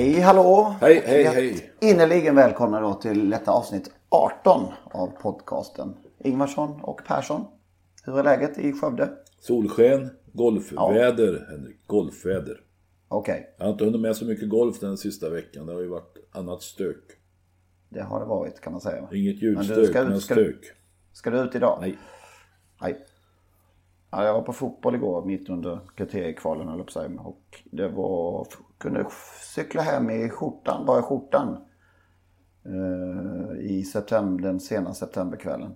Hej hallå! Hej, hej, hej. Innerligen välkomna då till detta avsnitt 18 av podcasten. Ingvarsson och Persson. Hur är läget i Skövde? Solsken, golfväder Henrik, golfväder. Okej, Jag har inte hunnit med så mycket golf den sista veckan. Det har ju varit annat stök. det har det varit kan man säga. Inget Men du, ljudstök, ska du- men ska du- stök. Ska du ut idag? Nej. Nej. Ja, jag var på fotboll igår mitt under kriteriekvalen höll jag på. Och det var, kunde cykla hem i skjortan, bara i skjortan. eh, I september, den sena septemberkvällen.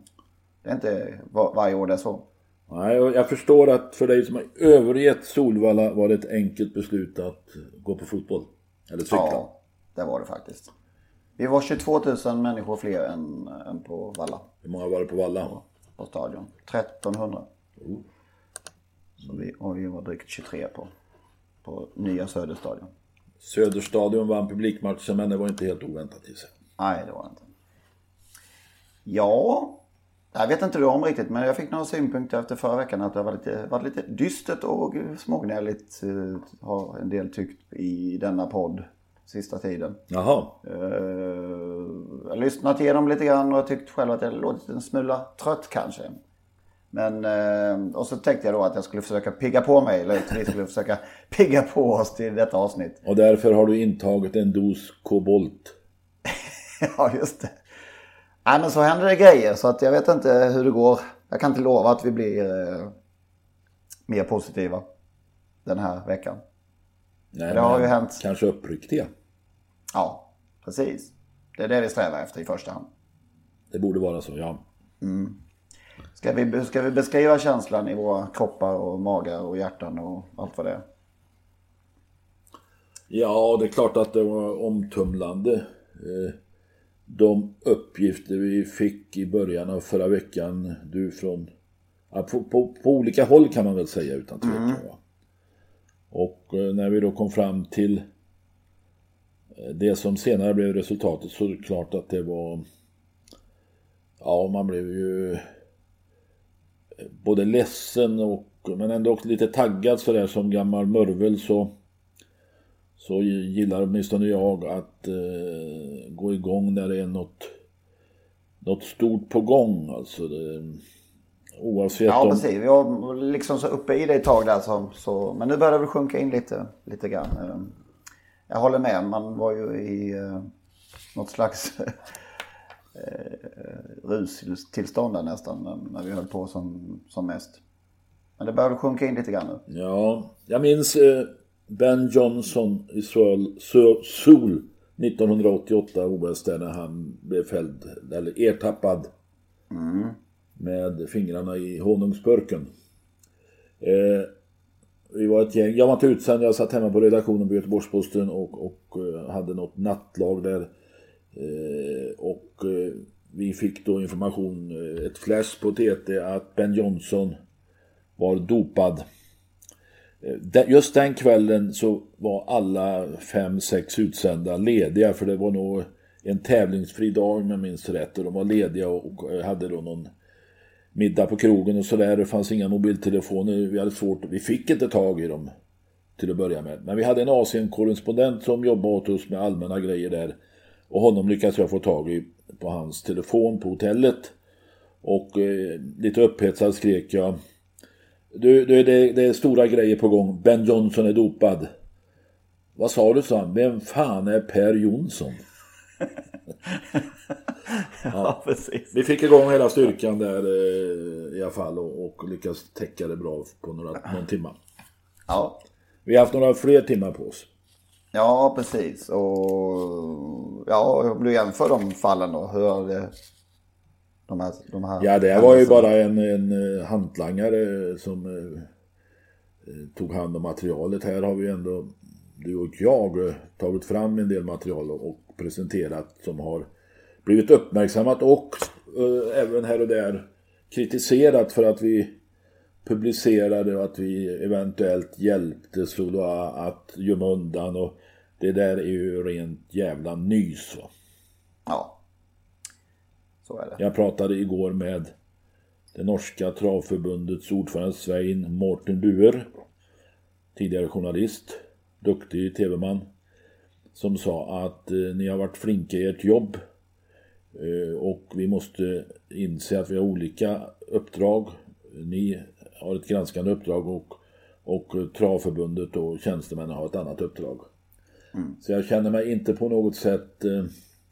Det är inte var, varje år det är så. Nej, jag förstår att för dig som har övergett Solvalla var det ett enkelt beslut att gå på fotboll. Eller cykla. Ja, det var det faktiskt. Vi var 22 000 människor fler än, än på Valla, Hur många var det på Valla? på stadion. 1300. Så vi, och vi var drygt 23 på, på nya Söderstadion. Söderstadion vann publikmatchen men det var inte helt oväntat i sig. Nej, det var det inte. Ja, jag vet inte du om riktigt, men jag fick några synpunkter efter förra veckan att det var lite, var lite dystert och smågnälligt eh, har en del tyckt i denna podd sista tiden. Jaha. Eh, jag har lyssnat igenom lite grann och jag tyckt själv att jag låtit en smula trött kanske. Men, eh, och så tänkte jag då att jag skulle försöka pigga på mig, eller att vi skulle försöka pigga på oss till detta avsnitt. Och därför har du intagit en dos kobolt. ja, just det. Nej, men så händer det grejer så att jag vet inte hur det går. Jag kan inte lova att vi blir eh, mer positiva den här veckan. Nej, Det har ju hänt. Kanske uppriktiga. Ja, precis. Det är det vi strävar efter i första hand. Det borde vara så, ja. Ska vi, ska vi beskriva känslan i våra kroppar och magar och hjärtan och allt vad det är? Ja, det är klart att det var omtumlande. Eh, De uppgifter vi fick i början av förra veckan, du från... På, på, på olika håll kan man väl säga utan tvekan. va. Och eh, när vi då kom fram till eh, det som senare blev resultatet så är det klart att det var... Ja, man blev ju både ledsen och men ändå också lite taggad sådär som gammal mörvel så så gillar åtminstone jag att eh, gå igång när det är något, något stort på gång. Alltså det, oavsett Ja, om... precis. Vi var liksom så uppe i det ett tag där. Så, så, men nu börjar det väl sjunka in lite, lite grann. Eh, Jag håller med. Man var ju i eh, något slags eh, rustillstånd där nästan. när- vi höll på som, som mest. Men det börjar sjunka in lite grann nu. Ja, jag minns eh, Ben Johnson i Seoul, Seoul, Seoul 1988 OS där när han blev fälld, eller ertappad med fingrarna i honungsburken. Eh, vi var ett gäng, jag var inte utsänd, jag satt hemma på redaktionen på Göteborgs-Posten och, och eh, hade något nattlag där. Eh, och eh, vi fick då information, eh, ett flash på TT att Ben Johnson var dopad. Just den kvällen så var alla fem, sex utsända lediga för det var nog en tävlingsfri dag om jag minns rätt och de var lediga och och hade då någon middag på krogen och sådär. Det fanns inga mobiltelefoner, vi hade svårt, vi fick inte tag i dem till att börja med. Men vi hade en Asien-korrespondent som jobbade åt oss med allmänna grejer där och honom lyckades jag få tag i på hans telefon på hotellet. Och eh, lite upphetsad skrek jag du, du det, det är stora grejer på gång. Ben Johnson är dopad. Vad sa du, sa han? Vem fan är Per Jonsson? ja, precis. Vi fick igång hela styrkan där eh, i alla fall och, och lyckades täcka det bra på några, någon timma. Ja. Vi har haft några fler timmar på oss. Ja, precis. Och ja, om du jämför de fallen då. Hur har det... De här, de här Ja, det var ju bara en, en eh, hantlangare som eh, eh, tog hand om materialet. Här har vi ändå, du och jag, eh, tagit fram en del material och, och presenterat som har blivit uppmärksammat och eh, även här och där kritiserat för att vi publicerade och att vi eventuellt hjälpte Soloa att gömma undan och det där är ju rent jävla nys va. Ja. Så är det. Jag pratade igår med det norska travförbundets ordförande Svein Morten Buer. Tidigare journalist, duktig tv-man. Som sa att eh, ni har varit flinka i ert jobb. Eh, och vi måste inse att vi har olika uppdrag. Ni har ett granskande uppdrag och, och travförbundet och tjänstemännen har ett annat uppdrag. Så jag känner mig inte på något sätt eh,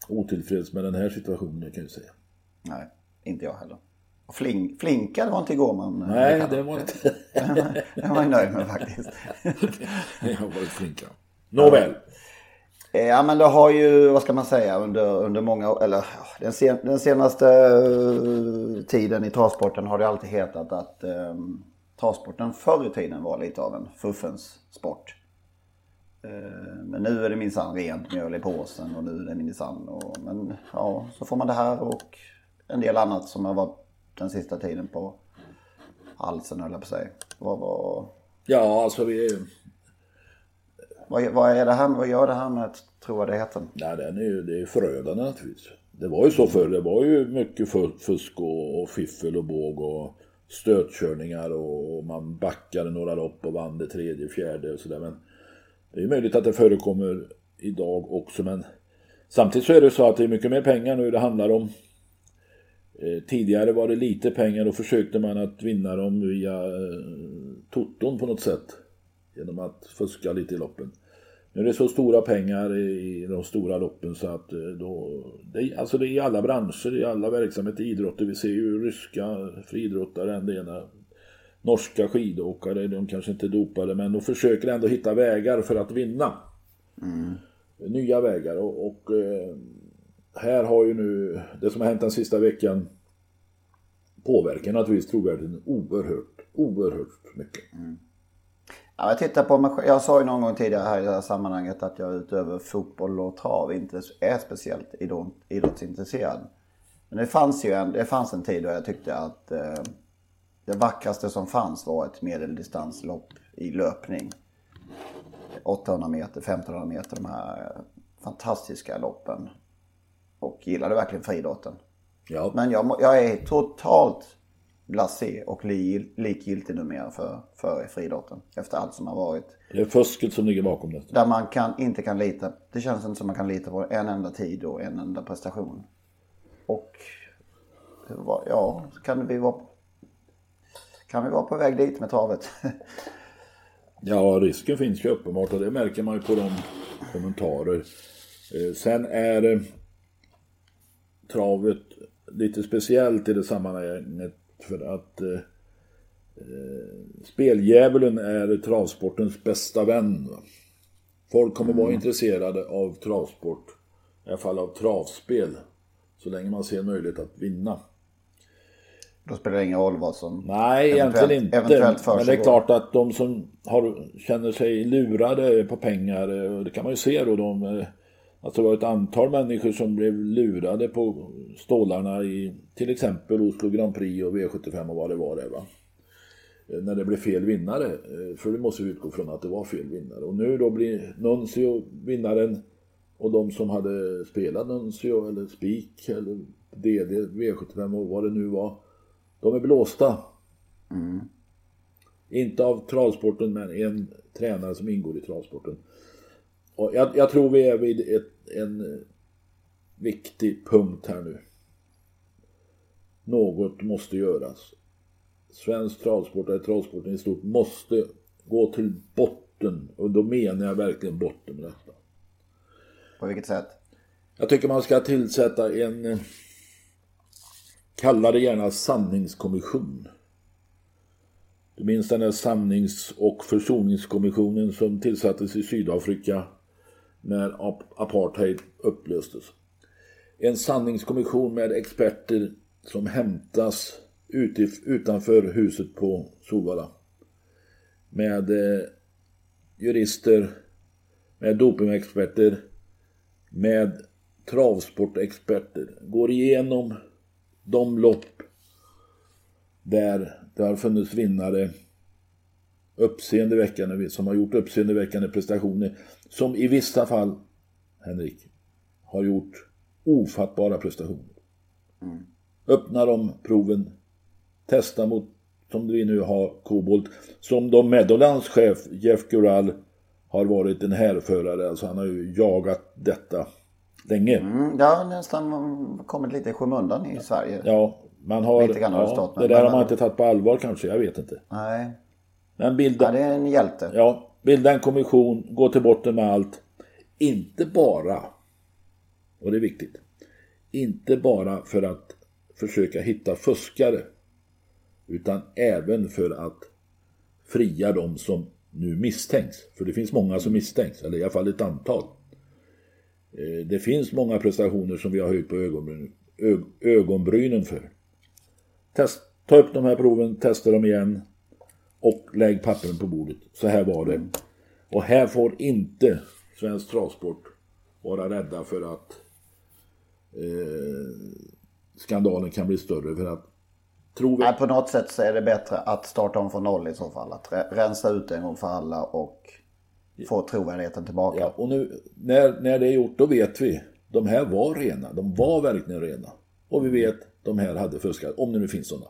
otillfreds med den här situationen kan jag säga. Nej, inte jag heller. Och flink, flinka, det var inte igår man... Nej, det var inte... Det var jag nöjd med faktiskt. Jag har varit flinka. Nåväl. Eh, Ja men det har ju, vad ska man säga, under, under många eller den, sen, den senaste eh, tiden i travsporten har det alltid hetat att eh, travsporten förr i tiden var lite av en fuffens sport. Eh, men nu är det minsann rent mjöl i påsen och nu är det minsann och men ja, så får man det här och en del annat som har varit den sista tiden på halsen höll jag på att säga. Vad, vad, Ja, alltså vi... vad, vad är det här, vad gör det här med trovärdigheten? Nej, den är ju, det är ju förödande naturligtvis. Det var ju så förr. Det var ju mycket fu- fusk och, och fiffel och båg och stötkörningar och man backade några lopp och vann det tredje, fjärde och sådär. Men det är möjligt att det förekommer idag också. Men samtidigt så är det så att det är mycket mer pengar nu det handlar om. Eh, tidigare var det lite pengar och försökte man att vinna dem via eh, toton på något sätt. Genom att fuska lite i loppen. Nu är det så stora pengar i de stora loppen så att eh, då, det, alltså det är i alla branscher, i alla verksamheter, idrotter. Vi ser ju ryska friidrottare, än det ena. Norska skidåkare, de kanske inte är dopade men de försöker ändå hitta vägar för att vinna. Nya vägar och, och eh, här har ju nu det som har hänt den sista veckan påverkar naturligtvis trovärdigheten oerhört, oerhört mycket. Ja, jag tittar på mig. Jag sa ju någon gång tidigare här i det här sammanhanget att jag utöver fotboll och trav inte är speciellt idrott- idrottsintresserad. Men det fanns ju en, det fanns en tid då jag tyckte att eh, det vackraste som fanns var ett medeldistanslopp i löpning. 800 meter, 1500 meter, de här fantastiska loppen. Och gillade verkligen friidrotten. Ja, Men jag, jag är totalt blasé och li, likgiltig numera för, för friidrotten. Efter allt som har varit. det är fusket som ligger bakom detta. Där man kan, inte kan lita, det känns inte som man kan lita på en enda tid och en enda prestation. Och ja, kan vi vara, kan vi vara på väg dit med travet? Ja, risken finns ju uppenbart och det märker man ju på de kommentarer. Eh, Sen är eh, travet lite speciellt i det sammanhanget för att eh, speldjävulen är travsportens bästa vän. Folk kommer vara intresserade av travsport, i alla fall av travspel, så länge man ser möjlighet att vinna. Då spelar det ingen roll vad som Nej, egentligen inte. eventuellt Men det är klart att de som har, känner sig lurade på pengar, eh, och det kan man ju se då, de, eh, att det var ett antal människor som blev lurade på stålarna i till exempel Oslo Grand Prix och V75 och vad det var det va. Eh, När det blev fel vinnare, för det måste vi utgå från att det var fel vinnare. Och nu då blir Nuncio vinnaren och de som hade spelat Nuncio eller Spik eller DD, V75 och vad det nu var. De är blåsta. Inte av travsporten men en tränare som ingår i travsporten. Och jag, jag tror vi är vid ett, en viktig punkt här nu. Något måste göras. Svensk travsport, eller travsporten i stort, måste gå till botten. Och då menar jag verkligen botten med detta. På vilket sätt? Jag tycker man ska tillsätta en, kalla det gärna sanningskommission. Du minns den här sannings och försoningskommissionen som tillsattes i Sydafrika när apartheid upplöstes. En sanningskommission med experter som hämtas utanför huset på Solvalla. Med eh, jurister, med dopingexperter, med travsportexperter. Går igenom de lopp där det har funnits vinnare uppseendeväckande, som har gjort uppseendeväckande prestationer. Som i vissa fall, Henrik, har gjort ofattbara prestationer. Mm. Öppna de proven, testa mot, som vi nu har, kobolt. Som då Meadowlands chef Jeff Gural har varit en härförare, alltså han har ju jagat detta länge. Mm, det har nästan kommit lite i skymundan i Sverige. Ja, man har, lite grann har ja, det där har man inte tagit på allvar kanske, jag vet inte. Nej. Men bilda, ja, det är en hjälte. Ja, bilda en kommission, gå till botten med allt. Inte bara, och det är viktigt, inte bara för att försöka hitta fuskare. Utan även för att fria de som nu misstänks. För det finns många som misstänks, eller i alla fall ett antal. Eh, det finns många prestationer som vi har höjt på ögonbrynen, ögonbrynen för. Test, ta upp de här proven, testa dem igen och lägg pappren på bordet. Så här var det. Och här får inte svensk travsport vara rädda för att eh, skandalen kan bli större. För att tror vi... Nej, på något sätt så är det bättre att starta om från noll i så fall. Att rensa ut en gång för alla och få trovärdigheten tillbaka. Ja, och nu när, när det är gjort då vet vi. De här var rena. De var verkligen rena. Och vi vet de här hade fuskat. Om det nu finns sådana.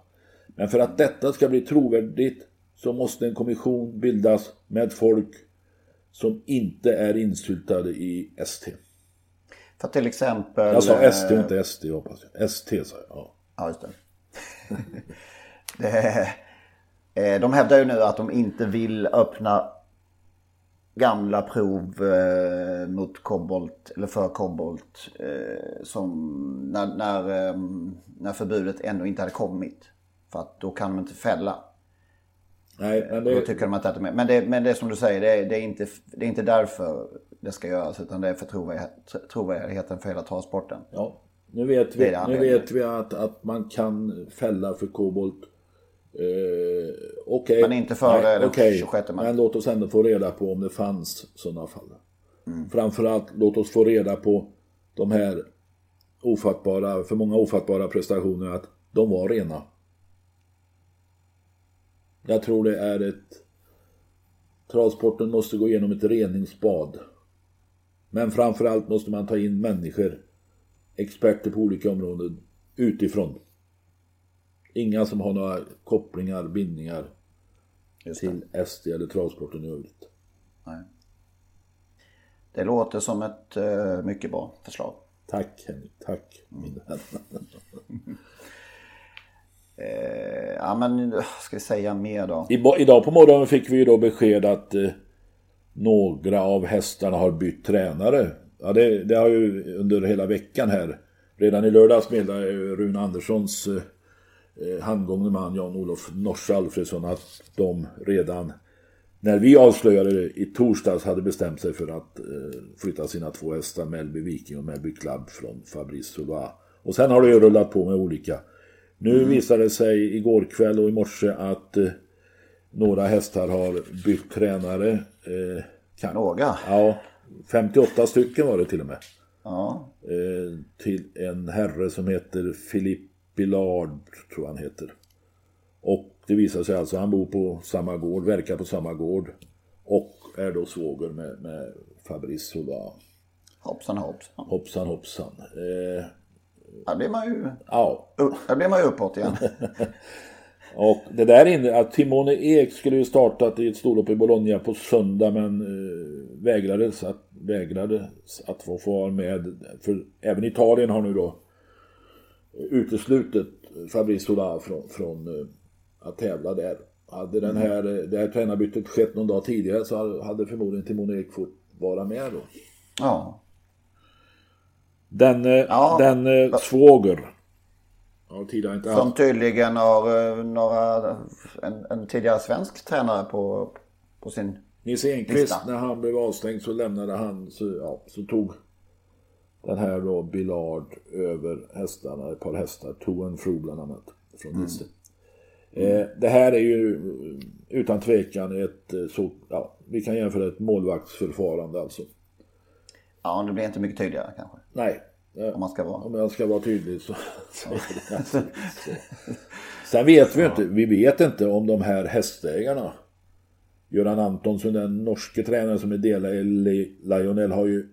Men för att detta ska bli trovärdigt så måste en kommission bildas med folk som inte är insyltade i ST. För till exempel... Jag sa ST och inte SD hoppas jag. ST sa jag. Ja, ja just det. det eh, de hävdar ju nu att de inte vill öppna gamla prov eh, mot kobolt eller för kobolt eh, som när, när, eh, när förbudet ännu inte hade kommit. För att då kan de inte fälla. Nej, men det... Då tycker de att de är. Men det, men det som du säger, det är, det är, inte, det är inte därför det ska göras utan det är för trovärdigheten för hela travsporten. Ja, nu vet vi, nu vet vi att, att man kan fälla för kobolt. Eh, okay. Men inte före den okay. 26 maj. Men låt oss ändå få reda på om det fanns sådana fall. Mm. Framförallt låt oss få reda på de här ofattbara, för många ofattbara prestationer att de var rena. Jag tror det är ett... Travsporten måste gå igenom ett reningsbad. Men framförallt måste man ta in människor, experter på olika områden, utifrån. Inga som har några kopplingar, bindningar till SD eller travsporten i övrigt. Nej. Det låter som ett uh, mycket bra förslag. Tack Henrik, tack min vän. Eh, ja men ska vi säga mer då? I, idag på morgonen fick vi ju då besked att eh, några av hästarna har bytt tränare. Ja, det, det, har ju under hela veckan här. Redan i lördags meddelade Rune Anderssons eh, eh, handgångne man Jan-Olof Norse Alfredsson att de redan när vi avslöjade det i torsdags hade bestämt sig för att eh, flytta sina två hästar Melby Viking och Melby Club från Fabrice Soulois. Och sen har det ju rullat på med olika nu mm. visade det sig igår kväll och i morse att eh, några hästar har bytt tränare. Eh, kan, några? Ja, 58 stycken var det till och med. Ja. Eh, till en herre som heter Philippe Billard, tror han heter. Och det visar sig alltså, han bor på samma gård, verkar på samma gård. Och är då svåger med, med Fabrice. Hoppsan hoppsan. Hoppsan hoppsan. Eh, där blir man ju, ja. där blir man ju uppåt igen. och det där inne, att Timone Ek skulle ju startat i ett storlopp i Bologna på söndag men eh, vägrades, att, vägrades att få, få vara med. För även Italien har nu då uteslutit Fabrice Sola från, från uh, att tävla där. Hade den här, mm. det här tränarbytet skett någon dag tidigare så hade förmodligen Timone Ek fått vara med då. Ja. Den, eh, Ja. den eh, svåger. Som tydligen har eh, några, en, en tidigare svensk tränare på, på sin... Nils Enqvist, Lista. när han blev avstängd så lämnade han, så, ja, så tog den här då Billard över hästarna, ett par hästar, To and Fro bland annat, från Nisse. Eh, det här är ju eh, utan tvekan ett, eh, så, ja, vi kan jämföra ett målvaktsförfarande alltså. Ja, det blir inte mycket tydligare kanske. Nej, eh, Om man ska vara. om jag ska vara tydlig så, så så. Sen vet vi ju inte, vi vet inte om de här hästägarna Göran Antonsson, den norske tränaren som är delägare i Lionel har ju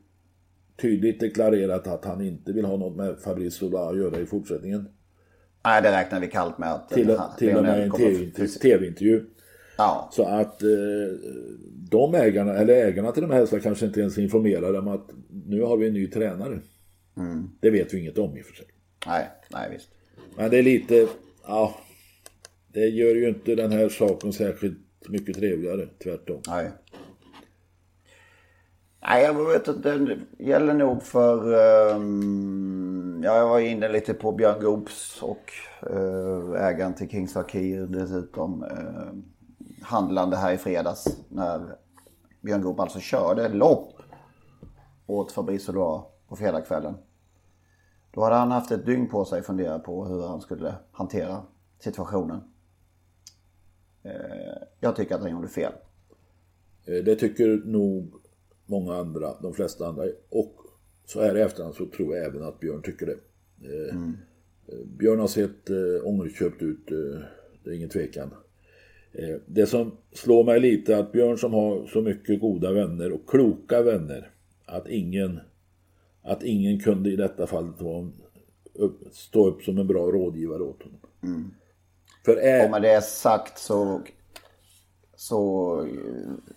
tydligt deklarerat att han inte vill ha något med Fabrice Sola att göra i fortsättningen. Nej, det räknar vi kallt med att... Till, han- till och med en TV-intervju. Ja, Så att eh, de ägarna, eller ägarna till de här hästarna kanske inte ens är informerade om att nu har vi en ny tränare. Det vet vi inget om i och för sig. nej, nej visst. Men det är lite, ja. Det gör ju inte den här saken särskilt mycket trevligare, tvärtom. Nej. Nej, jag vet inte. Det gäller nog för... Um, ja, jag var inne lite på Björn Goops och uh, ägaren till Kings Fakir dessutom. Uh, handlande här i fredags när Björn Goop alltså körde lopp åt Fabrice Odoa på fredagskvällen. Då hade han haft ett dygn på sig att fundera på hur han skulle hantera situationen. Uh, jag tycker att han gjorde fel. Eh, det tycker nog många andra, de flesta andra. Och så här i efterhand så tror jag även att Björn tycker det. Eh, eh, Björn har sett eh, ångerköpt ut, eh, det är ingen tvekan. Eh, det som slår mig lite är att Björn som har så mycket goda vänner och kloka vänner. Att ingen, att ingen kunde i detta fall vara en- upp, stå upp som en bra rådgivare åt honom. För är, Och med det sagt så, så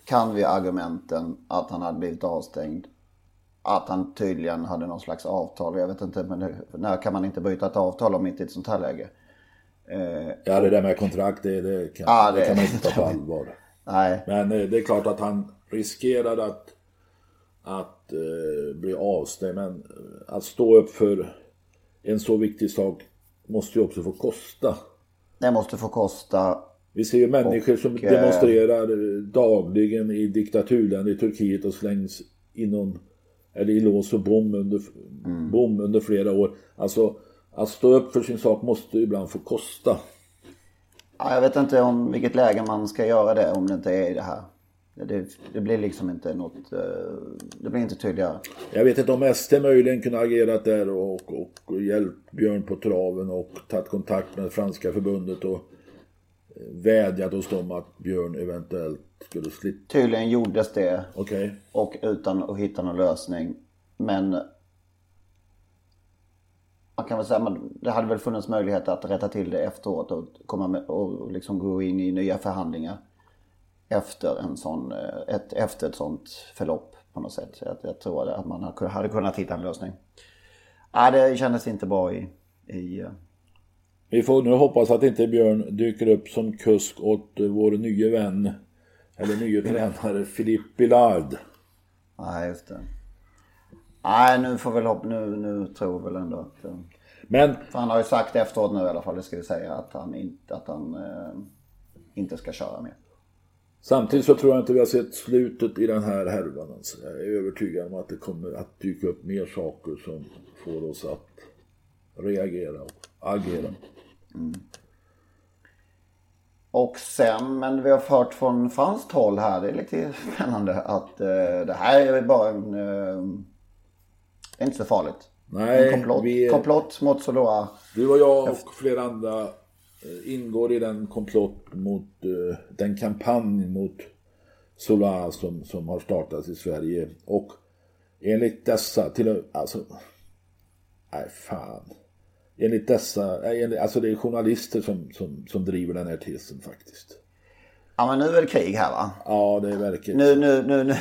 kan vi argumenten att han hade blivit avstängd. Att han tydligen hade någon slags avtal. Jag vet inte, men när kan man inte bryta ett avtal om inte i ett sånt här läge? Eh, Ja, det där med kontrakt, det, det, kan, Ja, det... det- kan man inte ta på allvar. nej, Men eh, det är klart att han riskerade att, att eh, bli avstängd. Men eh, att stå upp för en så viktig sak måste ju också få kosta. det måste få kosta. Vi ser ju människor som Och, eh, demonstrerar dagligen i diktaturländer i Turkiet och slängs inom, eller i lås och bom under, Mm. bom under flera år. Alltså, att stå upp för sin sak måste ibland få kosta. Ja, jag vet inte om vilket läge man ska göra det om det inte är i det här. Det, det blir liksom inte något, eh, det blir inte tydligare. Jag vet inte om SD möjligen kunde agerat där och, och, och hjälpt Björn på traven och tagit kontakt med franska förbundet och vädjat hos dem att Björn eventuellt skulle slippa. Tydligen gjordes det Okej. och utan att hitta någon lösning. Men man kan väl säga att det hade väl funnits möjlighet att rätta till det efteråt och, komma med, och liksom gå in i nya förhandlingar efter, en sån, eh, ett, efter ett sånt förlopp på något sätt. Jag, jag tror att man hade- kunnat hitta en lösning. Ja, det kändes inte bra i, i eh, Vi får nu hoppas att inte Björn dyker upp som kusk åt eh, vår nye vän eller nye tränare Philippe Billard. Nej, just det. Nej, nu får väl hoppa, nu, nu tror väl ändå att... eh, Men För han har ju sagt efteråt nu i alla fall, det ska vi säga, att han inte, att han, eh, inte ska köra mer. samtidigt så tror jag inte vi har sett slutet i den här härvan. Alltså. Jag är övertygad om att det kommer att dyka upp mer saker som får oss att reagera och agera. Och sen, men vi har hört från franskt håll här, det är lite spännande, att eh, det här är bara en... Eh, det är inte så farligt. Nej, en komplott, vi- komplott mot Soloa. Du och jag och flera andra eh, ingår i den komplott mot eh, den kampanj mot Solar som, som har startats i Sverige. Och enligt dessa, till alltså, nej fan. Enligt dessa, enligt, alltså det är journalister som, som, som driver den här tesen faktiskt. Ja men nu är det krig här va? Ja, det är verkligen. Nu, nu, nu, nu.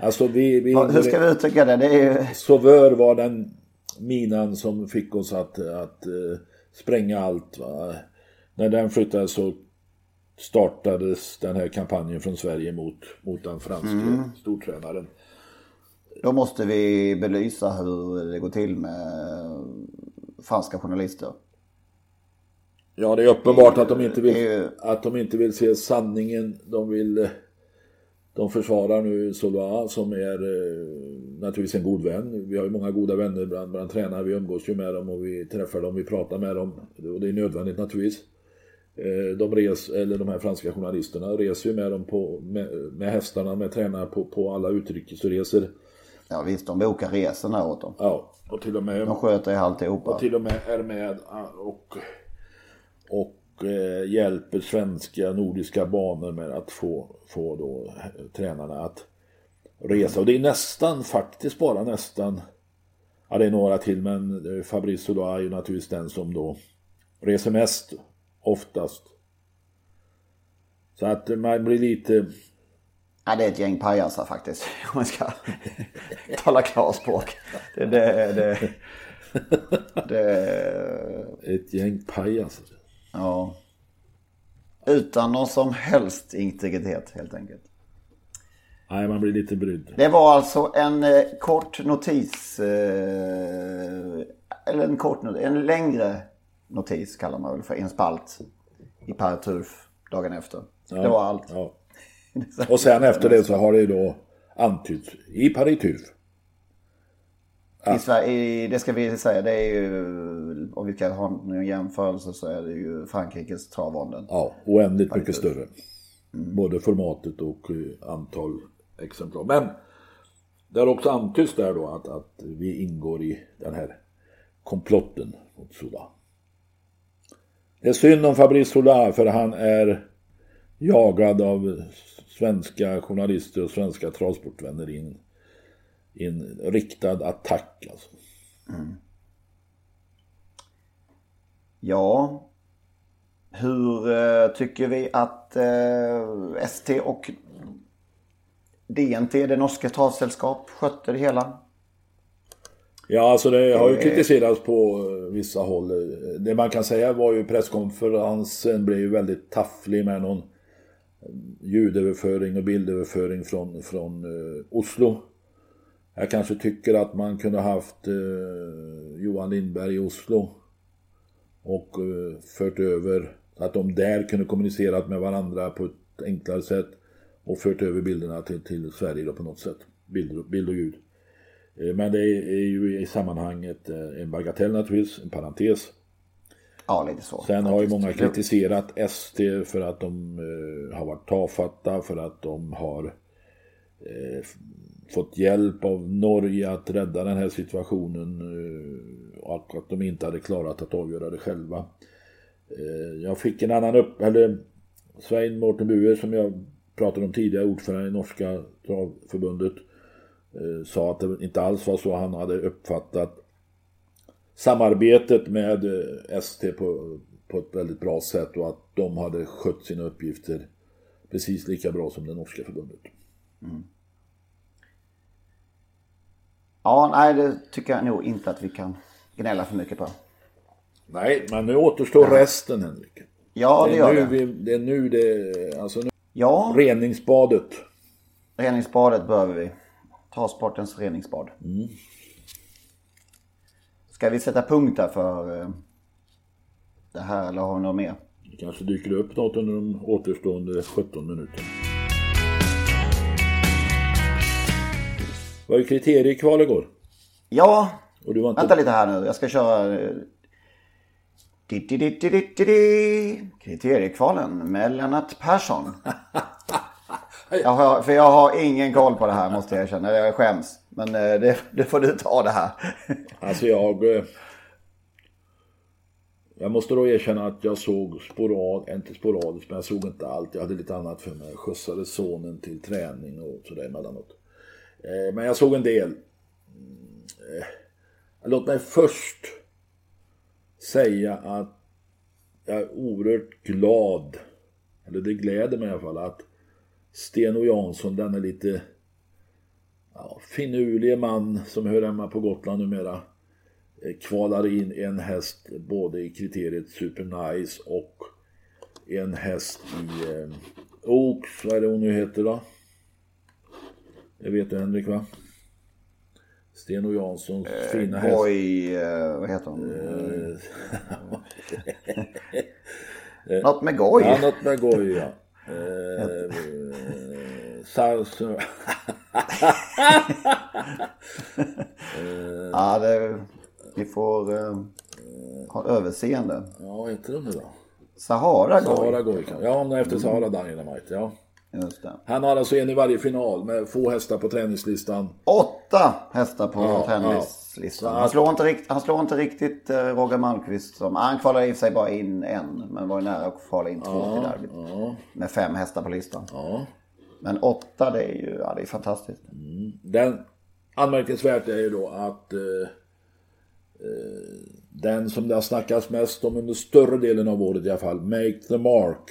Alltså vi, vi Hur ska vi uttrycka det? Det är ju... Sauveur var den minan som fick oss att, att eh, spränga allt. Va? När den flyttades så startades den här kampanjen från Sverige mot, mot den franske stortränaren. Då måste vi belysa hur det går till med franska journalister. Ja, det är uppenbart att de inte Det är vill, att de inte vill se sanningen. De vill... eh, De försvarar nu Solva som är eh, naturligtvis en god vän. Vi har ju många goda vänner bland, bland tränare. Vi umgås ju med dem och vi träffar dem, vi pratar med dem. Och det är nödvändigt naturligtvis. Eh, De, res, eller de här franska journalisterna reser ju med dem på, med, med hästarna, med tränare på, på alla utrikesresor. Ja visst, de bokar resorna åt dem. Ja, och till och med De sköter ju alltihopa. och till och med är med ah, och, och eh, hjälper svenska nordiska banor med att få, få då eh, tränarna att resa. Och det är nästan, faktiskt bara nästan, ja det är några till men eh, Fabrice då är ju naturligtvis den som då reser mest, oftast. Så att man blir lite, Ja, det är ett gäng pajasar faktiskt. Om man ska tala klarspråk. Det, det, det, det, ett gäng pajas. ja. Utan någon som helst integritet helt enkelt. Nej, man blir lite brydd. Det var alltså en eh, kort notis. Eh, eller en kort notis. En längre notis kallar man väl för en spalt. I Paraturf dagen efter. Det var allt. Ja. Och sen efter det så har det ju då antytts i Pariturf. I Sverige, det ska vi säga, det är ju, om vi ska ha en jämförelse så är det ju Frankrikes travronden. Ja, oändligt mycket större. Både formatet och eh, antal exemplar. Men det har också antytts där då att, att vi ingår i den här komplotten mot Sola. Det är synd om Fabrice Sola för han är jagad av svenska journalister och svenska travsportvänner i en, i en riktad attack. Alltså. Ja, hur eh, tycker vi att eh, ST och DNT, det norska travsällskap, skötte det hela? Ja, alltså det har ju kritiserats på eh, vissa håll. Det man kan säga var ju presskonferensen blev ju väldigt tafflig med någon ljudöverföring och bildöverföring från, från eh, Oslo. Jag kanske tycker att man kunde haft eh, Johan Lindberg i Oslo och eh, fört över att de där kunde kommunicerat med varandra på ett enklare sätt och fört över bilderna till, till Sverige då på något sätt. Bild, bild och ljud. Eh, Men det är ju i sammanhanget eh, en bagatell naturligtvis, en parentes. Ja, lite så. Sen har ju många kritiserat SD för att de eh, har varit tafatta, för att de har eh, fått hjälp av Norge att rädda den här situationen eh, och att de inte hade klarat att avgöra det själva. Eh, jag fick en annan upp, eller Svein Mårten Buer som jag pratade om tidigare, ordförande i norska travförbundet, eh, sa att det inte alls var så han hade uppfattat samarbetet med eh, ST på, på ett väldigt bra sätt och att de hade skött sina uppgifter precis lika bra som det norska förbundet. Ja, nej, det tycker jag nog inte att vi kan gnälla för mycket på. Nej, men nu återstår resten Henrik. Ja, det är gör nu det. Vi, det är nu det, alltså nu, Ja, reningsbadet. reningsbadet behöver vi. Travsportens reningsbad. Ska vi sätta punkt där för eh, det här eller har vi något mer? Det kanske dyker upp något under de återstående 17 minuterna. Vad är kriteriekval igår? Ja, Och du var inte... vänta lite här nu. Jag ska köra... eh. Kriteriekvalen med Lennart Persson. Jag har, för jag har ingen koll på det här måste jag erkänna. Jag skäms. Men eh, det, det får du ta det här. Alltså jag... Eh, jag måste då erkänna att jag såg sporad, inte sporadiskt, men jag såg inte allt. Jag hade lite annat för mig. Jag skjutsade sonen till träning och sådär emellanåt. Eh, men jag såg en del. Mm, låt mig först säga att jag är oerhört glad, eller det gläder mig i alla fall, att Sten och Jansson, den är lite ja, finurlige man som hör hemma på Gotland numera eh, kvalar in en häst både i kriteriet Super Nice och en häst i eh, Oaks, vad är det hon nu heter då? Det vet du Henrik va? Sten och Janssons fina häst. Goy, eh, vad heter hon? Något med Goy. Ja, något med Goy ja. Eh, Sars... Ja, det, vi får eh, ha överseende. Ja, heter de då? Sahara Goy. Sahara Goy Ja, är efter Sahara Dynamite, ja. Just det. Han har alltså en i varje final med få hästar på träningslistan. Åtta hästar på Ja, tennislistan. ja. Han, slår inte rikt, han slår inte riktigt eh, Roger Malmqvist som... Han kvalade i sig bara in en. Men var ju nära att kvala in två till derbyt. Med fem hästar på listan. Ja. Men åtta det är ju ja, det är fantastiskt. Den anmärkningsvärt är ju då att eh, eh, den som det har snackats mest om under större delen av året i alla fall, Make the Mark,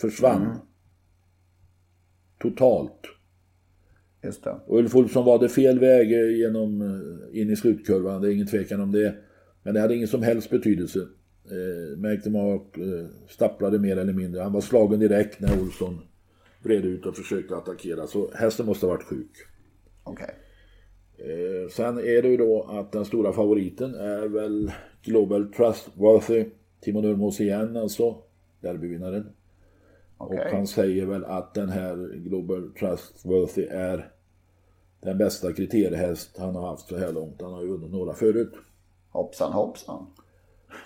försvann. Totalt. Just det. Och Ulf Olsson valde fel väg eh, genom, eh, in i slutkurvan, det är ingen tvekan om det. Men det hade ingen som helst betydelse. Eh, Make the Mark eh, stapplade mer eller mindre. Han var slagen direkt när Olsson bred ut och försökte attackera. Så hästen måste ha varit sjuk. Okej. Eh, sen är det ju då att den stora favoriten är väl Global Trustworthy. Timo Nurmos igen alltså. Derbyvinnaren. Okej. Och han säger väl att den här Global Trustworthy är den bästa kriteriehäst han har haft så här långt. Han har ju vunnit några förut. Hoppsan hoppsan.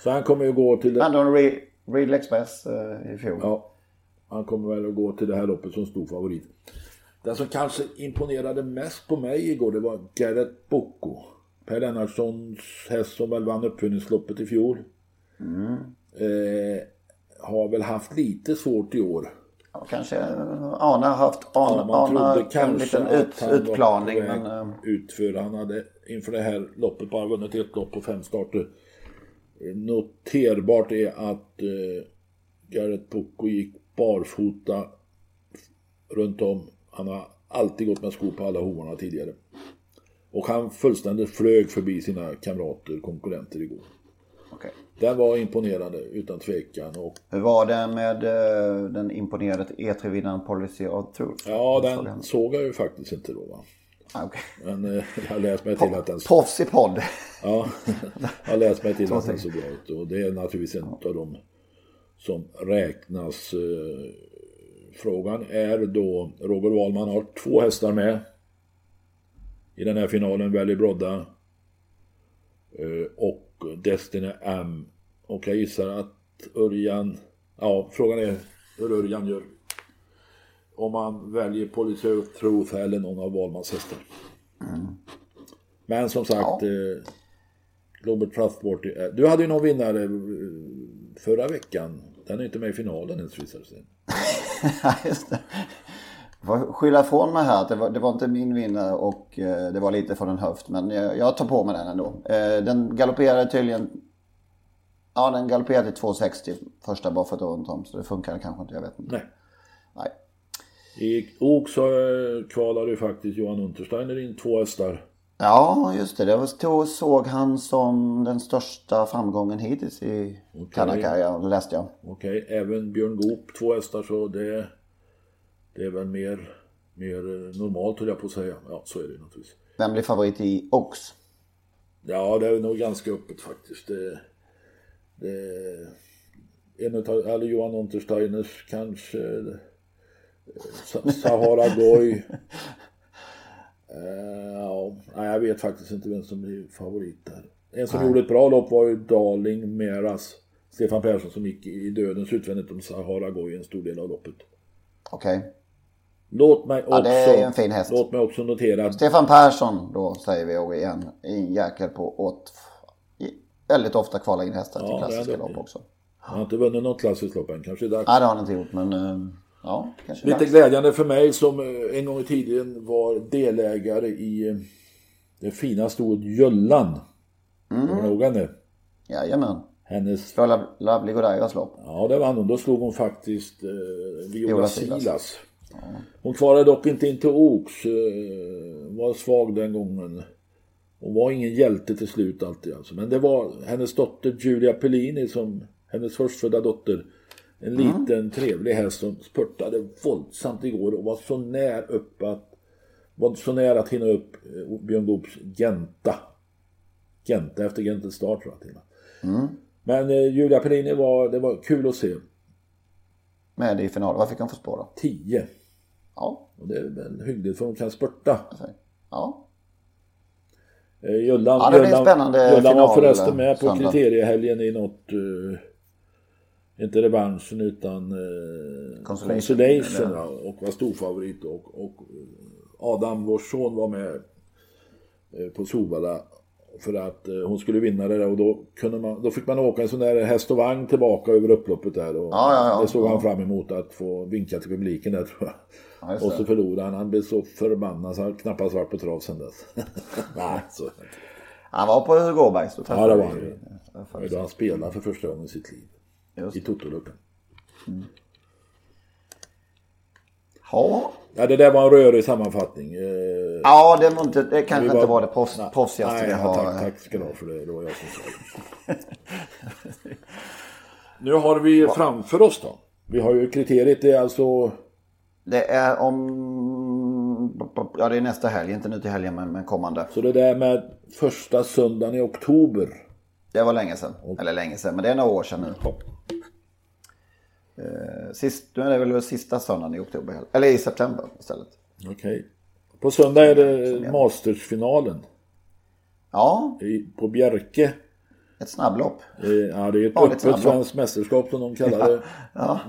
Så han kommer ju gå till Hade hon Re- Real Express eh, i fjol? ja, han kommer väl att gå till det här loppet som stor favorit. Den som kanske imponerade mest på mig igår det var Garrett Bocco. Per Lennartssons häst som väl vann uppföljningsloppet i fjol. Eh, har väl haft lite svårt i år. Ja, kanske eh, Arne har haft Ja, Arne, man Arne en liten ut, utplaning. Men, eh, utför. Han hade inför det här loppet bara vunnit ett lopp på fem starter. Noterbart är att eh, Gareth Bocco gick barfota runt om. Han har alltid gått med skor på alla hovarna tidigare. Och han fullständigt flög förbi sina kamrater, konkurrenter igår. okej. Den var imponerande utan tvekan. Och Hur var det med eh, den imponerade E3-vinnaren Policy of Truth? ja, han? den såg jag ju faktiskt inte då va. Ah, okej. Men eh, jag har läst mig till att den Proffs i podd. Ja, jag har läst mig till att den såg bra ut och det är naturligtvis en av dem som räknas. Eh, Frågan är då, Roger Wahlman har två hästar med i den här finalen, Valley Brodda eh, och Destiny M. Och jag gissar att Örjan, ja frågan är hur Örjan gör. Om han väljer Policy of Truth eller någon av Wahlmans hästar. Men som sagt, Ja. Global eh, Du hade ju någon vinnare förra veckan. Den är inte med i finalen ens visar det sig. Just det. Får skylla ifrån mig här att det var, det var inte min vinnare och eh, det var lite från en höft. Men jag, jag tar på mig den ändå. Eh, den galopperade tydligen... Ja, den galopperade till 2,60 första barfota runt om. Så det funkade kanske inte, jag vet inte. Nej. Nej. I ok så eh, kvalade faktiskt Johan Untersteiner in två hästar. Ja, just det. Då såg han som den största framgången hittills i okay. Kanakaja, läste jag. Okej, även Björn Goop två hästar så det, det är väl mer, mer normalt höll jag på att säga. Ja, så är det naturligtvis. Vem blir favorit i Oaks? Ja, det är nog ganska öppet faktiskt. Det, det, en utav, eller Johan Untersteiners kanske. eh, Sa- Sahara Goy. Eh, ja, nej, jag vet faktiskt inte vem som blir favorit där. En som gjorde ett bra lopp var ju Darling Meras. Stefan Persson som gick i dödens utvändigt om Sahara Goy en stor del av loppet. Okej. Låt mig också, Ja, det är en fin häst. Låt mig också notera Stefan Persson då säger vi och igen. En jäkel på åt väldigt ofta kvala in hästar till Ja, är klassiska lopp också. han har inte vunnit något klassiskt lopp än. Kanske är dags. Nej det har han inte gjort men eh, ja kanske Lite dags. glädjande för mig som eh, en gång i tiden var delägare i eh, det fina stoet Jöllan. Mm. Kommer du ihåg henne? Jajamän. Hennes... För Lo- Lovely Godairas lopp. Ja, det vann hon. Då slog hon faktiskt eh, Viola Viola Silas. Silas. Hon klarade dock inte in till Oaks. Eh, var svag den gången. Hon var ingen hjälte till slut alltid alltså. Men det var hennes dotter Giulia Pellini som hennes förstfödda dotter. En liten trevlig häst som spurtade våldsamt igår och var så när upp att var så nära att hinna upp eh, Björn Goops Genta. Genta efter Gentet start tror jag med. Men eh, Julia Perini var, det var kul att se. Med i finalen. Vad fick hon för spår då? 10. Ja. Och det är väl hyggligt för hon kan spurta. Ja. Eh, Jullan, Ja, det blir Jullan- spännande Jullan var förresten med på söndag. kriteriehelgen i något, eh, inte revanschen utan eh, Consolation, Consolation ja, och var storfavorit. Och, och eh, Adam, vår son, var med eh, på Solvalla för att eh, hon skulle vinna det där och då, kunde man, då fick man åka en sån där häst och vagn tillbaka över upploppet där. Och Ja, ja, ja. det såg han fram emot att få vinka till publiken där tror jag. Ja, och så förlorade han. Han blev så förbannad så han knappast varit på trav sen dess. Nej, så. Han var på Hugo Åbergs. då Ja, det var han. Det var då han spelade för första gången i sitt liv. Just I det. Totoluckan. Ja. Ja, det där var en rörig sammanfattning. Eh, Ja, det, var inte, det kanske inte var det proffs, proffsigaste vi ja, har. Tack, tack ska du ha för det. Det var jag som sa det. Nu har vi framför oss då. Vi har ju kriteriet, det är alltså Det är om... Ja, det är nästa helg. Inte nu till helgen, men, men kommande. så det där med första söndagen i oktober. Det var länge sedan. Eller länge sedan, men det är några år sedan nu. Eh, Sist, nu är det väl sista söndagen i oktober. Eller i september istället. Okej. På söndag är det Mastersfinalen Ja, i- på Bjerke. ett snabblopp. Eh, Ja, det är ett Ja, öppet svenskt mästerskap som de kallar det.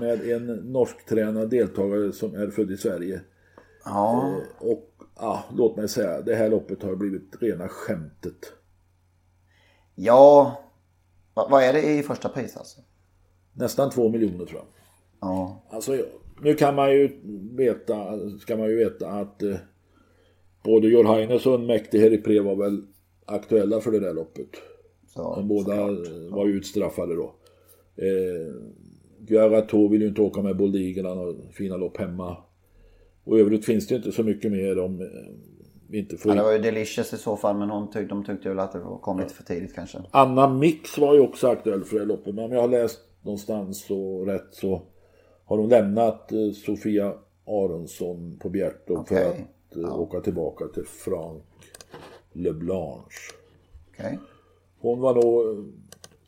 Med en norsktränad deltagare som är född i Sverige. Ja, Och ja, låt mig säga, det här loppet har blivit rena skämtet. ja. Va, vad är det i första pris alltså? Nästan två miljoner tror jag. Ja, Alltså, nu kan man ju veta, ska man ju veta att eh, både Jorhaines och en mäktig Heripre var väl aktuella för det där loppet. så, De båda var ju utstraffade då. Eh, Guarato vill ju inte åka med Boldigen, han har fina lopp hemma. Och i övrigt finns det inte så mycket mer om eh, vi inte får Ja, det var ju Delicious i så fall, men hon tyck, de tyckte väl att det kom lite för tidigt kanske. Anna Mix var ju också aktuell för det loppet. Men om jag har läst någonstans så rätt så har hon lämnat eh, Sofia Aronsson på Bjärto Okej. för att eh, åka tillbaka till Frank Leblanche. Okej. Hon var nog, eh,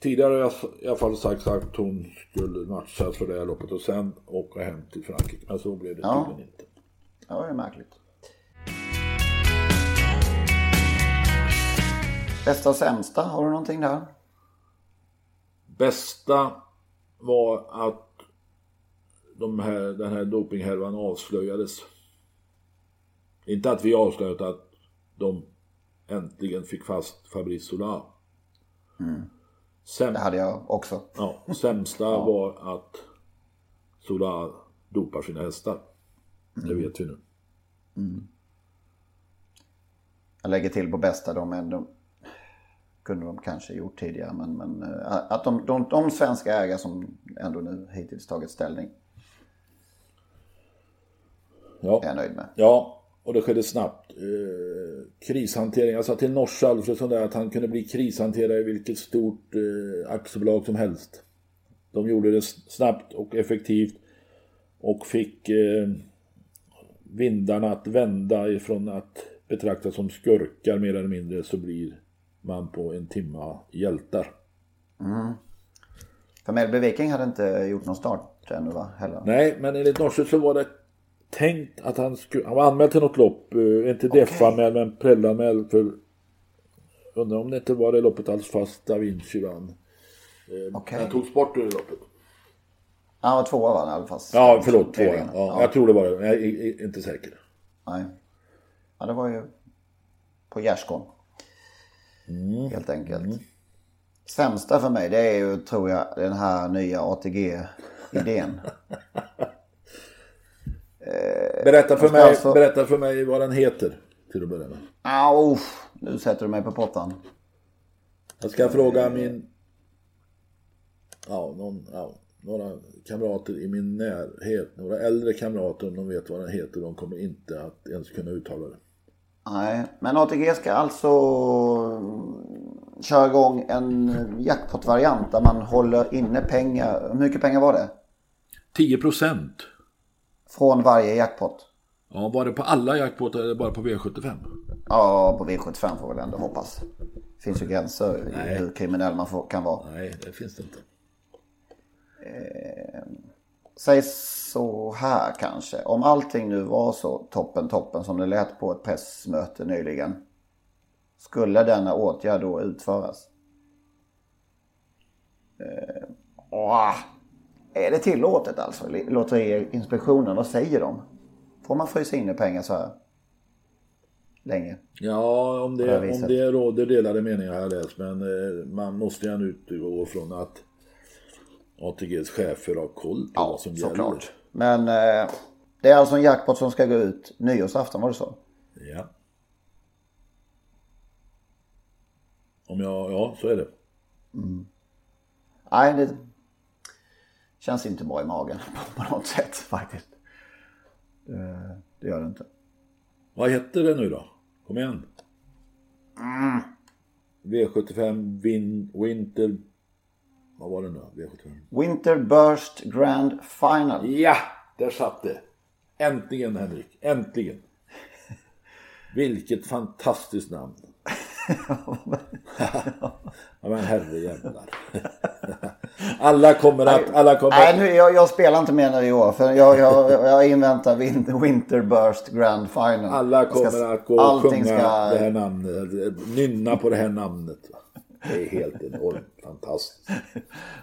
tidigare har i alla fall sagt att hon skulle matchas för det här loppet och sen åka hem till Frankrike. Men så blev det Ja. tydligen inte. Det var ju märkligt. Bästa och sämsta, har du någonting där? Bästa var att de här, den här dopinghärvan avslöjades. Inte att vi avslöjade att de äntligen fick fast Fabrice Sola. Säm, Det hade jag också. ja, sämsta var att Sola dopar sina hästar. Det vet vi nu. Jag lägger till på bästa, de, de kunde de kanske gjort tidigare. Men, men eh, att de, de, de svenska ägare som ändå nu hittills tagit ställning Ja. är jag nöjd med. Ja, och det skedde snabbt. Eh, krishantering. Jag sa till Norsa Alfredsson där att han kunde bli krishanterare i vilket stort eh, aktiebolag som helst. De gjorde det snabbt och effektivt och fick eh, vindarna att vända ifrån att betraktas som skurkar mer eller mindre så blir man på en timma hjältar. För Melby Viking hade inte gjort någon start ännu va? Heller. Nej, men enligt Norse så var det tänkt att han skulle... Han var anmäld till något lopp. Uh, inte DEF-anmäld, men Prell-anmäld för... Undrar om det inte var det loppet alls fast Da Vinci vann. Uh, Okej. Han togs bort ur det loppet. Han var tvåa va? fall. Ja, förlåt. Två, ja. Ja, Jag tror det var det. Jag är, inte säker. Nej. Ja, det var ju på gärdsgården. Mm. Helt enkelt. Sämsta för mig det är ju tror jag den här nya ATG-idén. Berätta för, mig, alltså- berätta för mig vad den heter. Till att börja med. Au, nu sätter du mig på pottan. Jag ska fråga min... Ja, någon, ja, några kamrater i min närhet. Några äldre kamrater om de vet vad den heter. De kommer inte att ens kunna uttala det. Nej, men ATG ska alltså köra igång en jackpot-variant där man håller inne pengar. Hur mycket pengar var det? 10 procent. Från varje jackpot. Ja, var det på alla jackpot eller bara på V75? Ja, på V75 får väl ändå hoppas. Det finns ju gränser Nej. hur kriminell man får, kan vara. Nej, det finns det inte. Säg så här kanske. Om allting nu var så toppen toppen som det lät på ett pressmöte nyligen. Skulle denna åtgärd då utföras? Eh, åh, är det tillåtet alltså? Lotteriinspektionen, vad säger de? Får man frysa in pengar så här länge? Ja, om det om det råder delade meningar har jag läst. Men eh, man måste ju utgå från att ATGs chefer har koll på vad som gäller. Såklart. Men eh, det är alltså en jackpot som ska gå ut nyårsafton, var det så? Ja. Om jag, ja så är det. Nej, det känns inte bra i magen på något sätt faktiskt. Det, det gör det inte. Vad heter det nu då? Kom igen. V75 Win, Winter... Vad var det nu? V75? Winter Burst Grand Final. Ja, där satt det. Äntligen Henrik, äntligen. Vilket fantastiskt namn. ja men herrejävlar. alla kommer att, alla kommer Nej, nu, jag, jag spelar inte mer nu i år. För jag, jag, jag inväntar Win- Winter Burst Grand Final. Alla Jag ska- kommer att gå och sjunga ska- det här namnet, nynna på det här namnet. Det är helt enormt fantastiskt.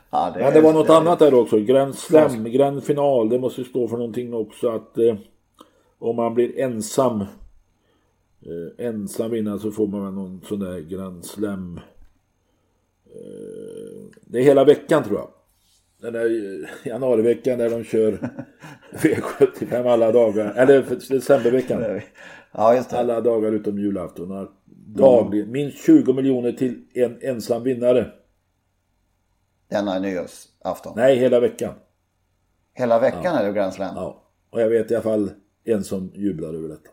Ja, Men det var något annat där också. Grand Slam, Grand Final. Det måste stå för någonting också att eh, om man blir ensam eh, ensam vinnare så får man väl någon sån där Grand Slam. Eh, det är hela veckan tror jag. Den där eh, januariveckan där de kör V75 alla dagar. Eller decemberveckan. Ja, just det. Alla dagar utom julafton. Dagligen. Minst 20 miljoner till en ensam vinnare. Denna nyårsafton. Nej, hela veckan. Hela veckan är det Grand Slam. Ja, och jag vet i alla fall en som jublar över detta.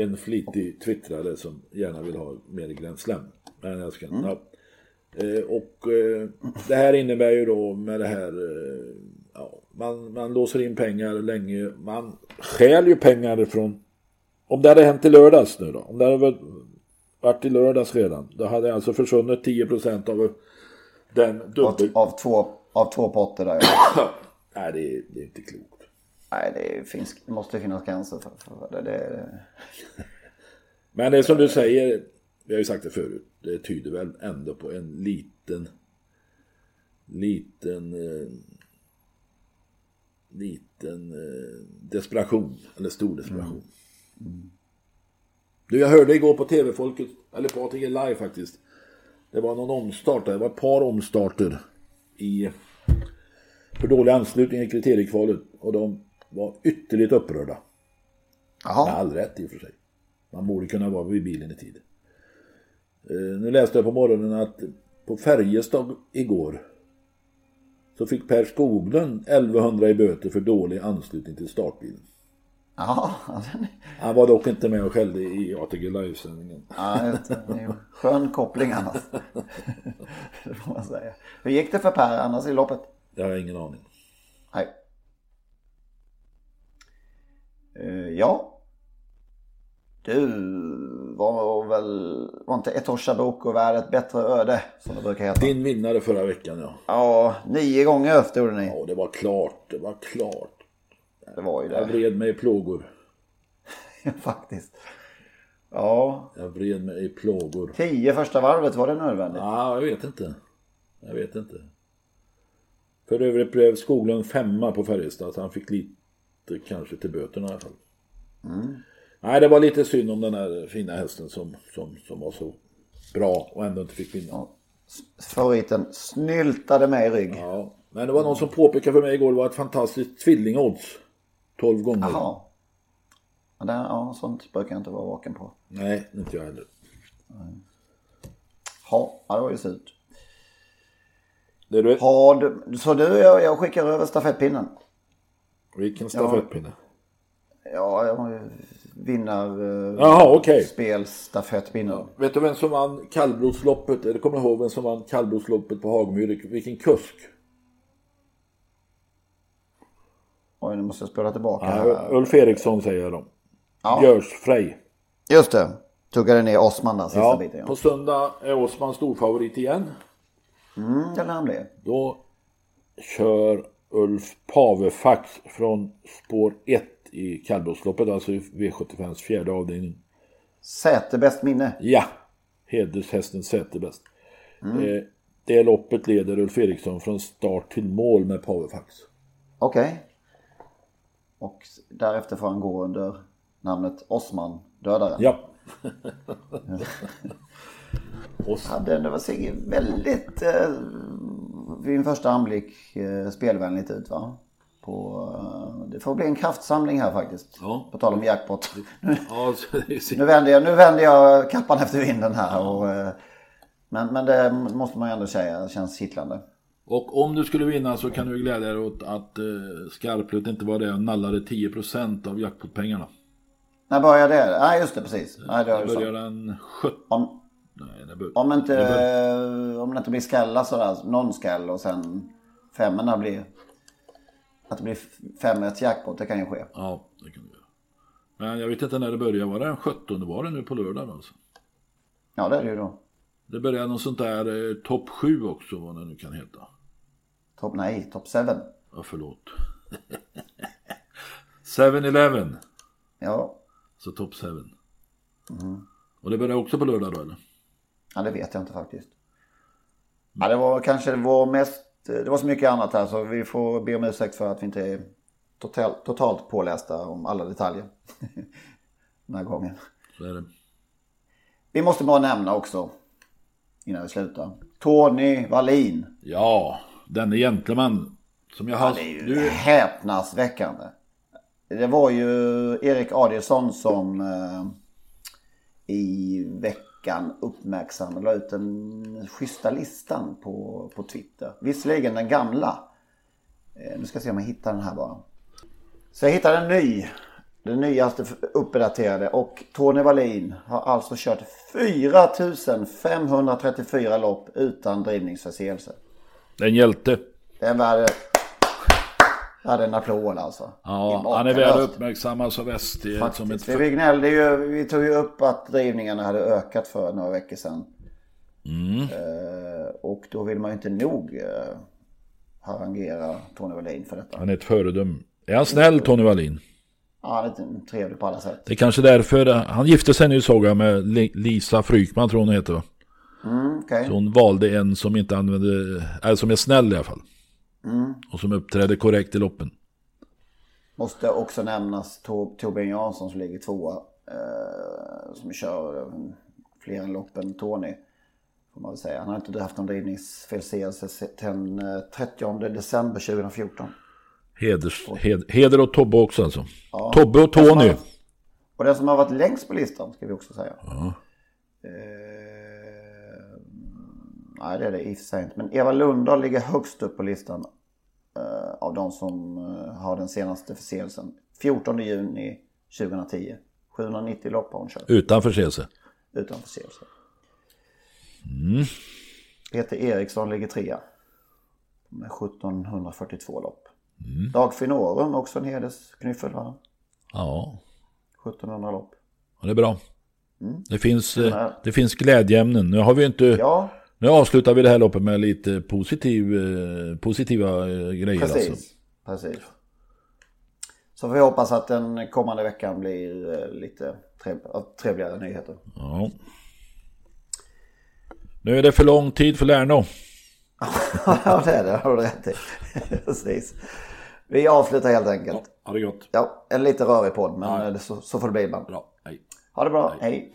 En flitig twittrare som gärna vill ha mer Grand Slam. Men jag ska, ja. Eh, Och eh, det här innebär ju då med det här, eh, ja, man, man låser in pengar länge, man stjäl ju pengar från, om det hade hänt i lördags nu då, om det hade varit- i lördags redan, då hade alltså försvunnit 10% av den Av, dubbel... av, två, av två potter där. Nej, det är, det är inte klokt. Nej, det, finns, det måste finnas gränser för, för det. det. Men det är som du säger, vi har ju sagt det förut, det tyder väl ändå på en liten, liten, eh, liten eh, desperation, eller stor desperation. Du, jag hörde igår på TV-folket, eller på ATG Live faktiskt, det var någon omstart där, det var ett par omstarter i för dålig anslutning i kriteriekvalet och de var ytterligt upprörda. Med Jaha, all rätt i och för sig. Man borde kunna vara vid bilen i tid. Eh, nu läste jag på morgonen att på Färjestad igår så fick Per Skoglund 1100 i böter för dålig anslutning till startbilen. ja, den Han var dock inte med och skällde i ATG Live-sändningen. Ja, det. Är skön koppling annars. Det får man säga. Hur gick det för Per annars i loppet? Jag har ingen aning. Nej. Eh, ja. Du var väl, var inte Etosha Boko värd ett bättre öde som det brukar heta? Din vinnare förra veckan ja. Ja, nio gånger stod ni. Ja, det var klart. Det var klart. Det var ju Jag det. vred mig i plågor. Faktiskt. Ja, Jag vred mig i plågor. tio första varvet var det nödvändigt. Ja, jag vet inte. Jag vet inte. För övrigt blev Skoglund femma på Färjestad, så han fick lite kanske till böterna i alla fall. Nej, det var lite synd om den här fina hästen som, som, som var så bra och ändå inte fick vinna. Favoriten snyltade med i rygg. Ja, men det var någon som påpekade för mig igår, det var ett fantastiskt tvillingodds. 12 gånger. Jaha. Ja, det, ja, sånt brukar jag inte vara vaken på. Nej, inte jag heller. Ja, ja, det var ju surt. Det du, Har du, så du, jag, jag skickar över stafettpinnen. Vilken stafettpinne? Ja, jag har ju. Eh, okej. Spelstafettpinnen. Vet du vem som vann kallblodsloppet? Eller kommer du ihåg vem som vann kallblodsloppet på Hagmyr? Vilken kusk? Oj, nu måste jag spela tillbaka. Ja. Ulf Eriksson säger de. Ja. Björsfrej. Just det. Tuggade ner Osman där sista Ja, biten. på Ja. söndag är Osman storfavorit igen. Mm, det lär han bli. Då kör Ulf Pavefax från spår 1 i kallblodsloppet, alltså i V75s fjärde avdelning. Säte bäst minne. Ja, hedershästen Säterbäst. Mm. Eh, det loppet leder Ulf Eriksson från start till mål med Pavefax. Okej. Och därefter får han gå under namnet Osman Dödaren. Ja. Ja, den var väldigt, eh, vid en första anblick, eh, spelvänligt ut va? På, eh, det får bli en kraftsamling här faktiskt. Ja. På tal om jackpot. ja det är Nu vänder jag, nu vänder jag kappan efter vinden här. Och, eh, men, men det måste man ju ändå säga känns kittlande. Och om du skulle vinna så kan du glädja dig åt att eh, Skarplut inte var det och nallade 10% av jackpotpengarna. När börjar det? Nej just det, precis. Nej, det, Det börjar den 17... Om, Nej, det bör... om, inte, det bör... om det inte blir skallar sådär, någon skall och sen femmorna blir... Att det blir fem rätt jackpot, det kan ju ske. Ja, det kan du göra. Men jag vet inte när det börjar. Var det den 17? Var det nu på lördag alltså? Ja det är det ju då. Det börjar någon sånt där eh, topp 7 också, vad det nu kan heta. Top, nej, top 7. Ja, förlåt. 7-Eleven. Ja. Så topp 7. Och det börjar också på lördag då eller? Ja, det vet jag inte faktiskt. Ja, det var kanske vår mest... Det var så mycket annat här så vi får be om ursäkt för att vi inte är total, totalt pålästa om alla detaljer. Den här gången. Så är det. Vi måste bara nämna också, innan vi slutar. Tony Wallin. Ja, denne gentleman. Som jag har... Det är ju Du, häpnadsväckande. Det var ju Erik Adielsson som eh, i veckan uppmärksammade la ut den schyssta listan på, på Twitter. Visserligen den gamla. Eh, nu ska jag se om jag hittar den här bara. Så jag hittade en ny. Den nyaste uppdaterade och Tony Wallin har alltså kört 4534 lopp utan drivningsförseelse. det är en hjälte. Hade en applåd alltså. Ja, han är väl uppmärksammad som ST. Som ett... Vi gnällde ju, vi tog ju upp att drivningarna hade ökat för några veckor sedan. Mm. Eh, och då vill man ju inte nog eh, harangera Tony Wallin för detta. Han är ett föredöme. Är han snäll Tony Wallin? Ja, han är trevlig på alla sätt. Det är kanske därför han gifte sig nu såg jag med Li- Lisa Frykman tror hon heter va? Mm, okej. Så hon valde en som inte använde, eller som är snäll i alla fall. Mm. Och som uppträder korrekt i loppen. Måste också nämnas Tor- Torbjörn Jansson som ligger tvåa. Eh, som kör eh, fler än lopp än Tony. Får man väl säga. Han har inte haft någon drivningsfelseelse sedan den eh, 30 december 2014. Heders, hed, heder åt Tobbe också alltså. Ja. Tobbe och Tony. Och den som har varit längst på listan ska vi också säga. Ja. Eh, nej det är det i och för sig inte. Men Eva Lundahl ligger högst upp på listan. Eh, av de som eh, har den senaste förseelsen. 14 juni 2010. 790 lopp har hon kört. Utan förseelse. Utan förseelse. Mm. Peter Eriksson ligger trea. Med 1742 lopp. Mm. Dag Finorum också en hedersknyffel va? Ja, 1700 lopp. ja, det är bra. Det, finns, eh, det finns glädjeämnen. Nu har vi inte... Ja, Nu avslutar vi det här loppet med lite positiv, eh, positiva eh, grejer Precis, alltså. precis. Så vi hoppas att den kommande veckan blir eh, lite trev trevligare nyheter. Ja. Nu är det för lång tid för Lärno. ja, det är det. Har du rätt i. precis. Vi avslutar helt enkelt. Ha det gott. Ja, en lite rörig podd, men eh, så, så får det bli ibland. Bra, hej. Ha det bra, hej.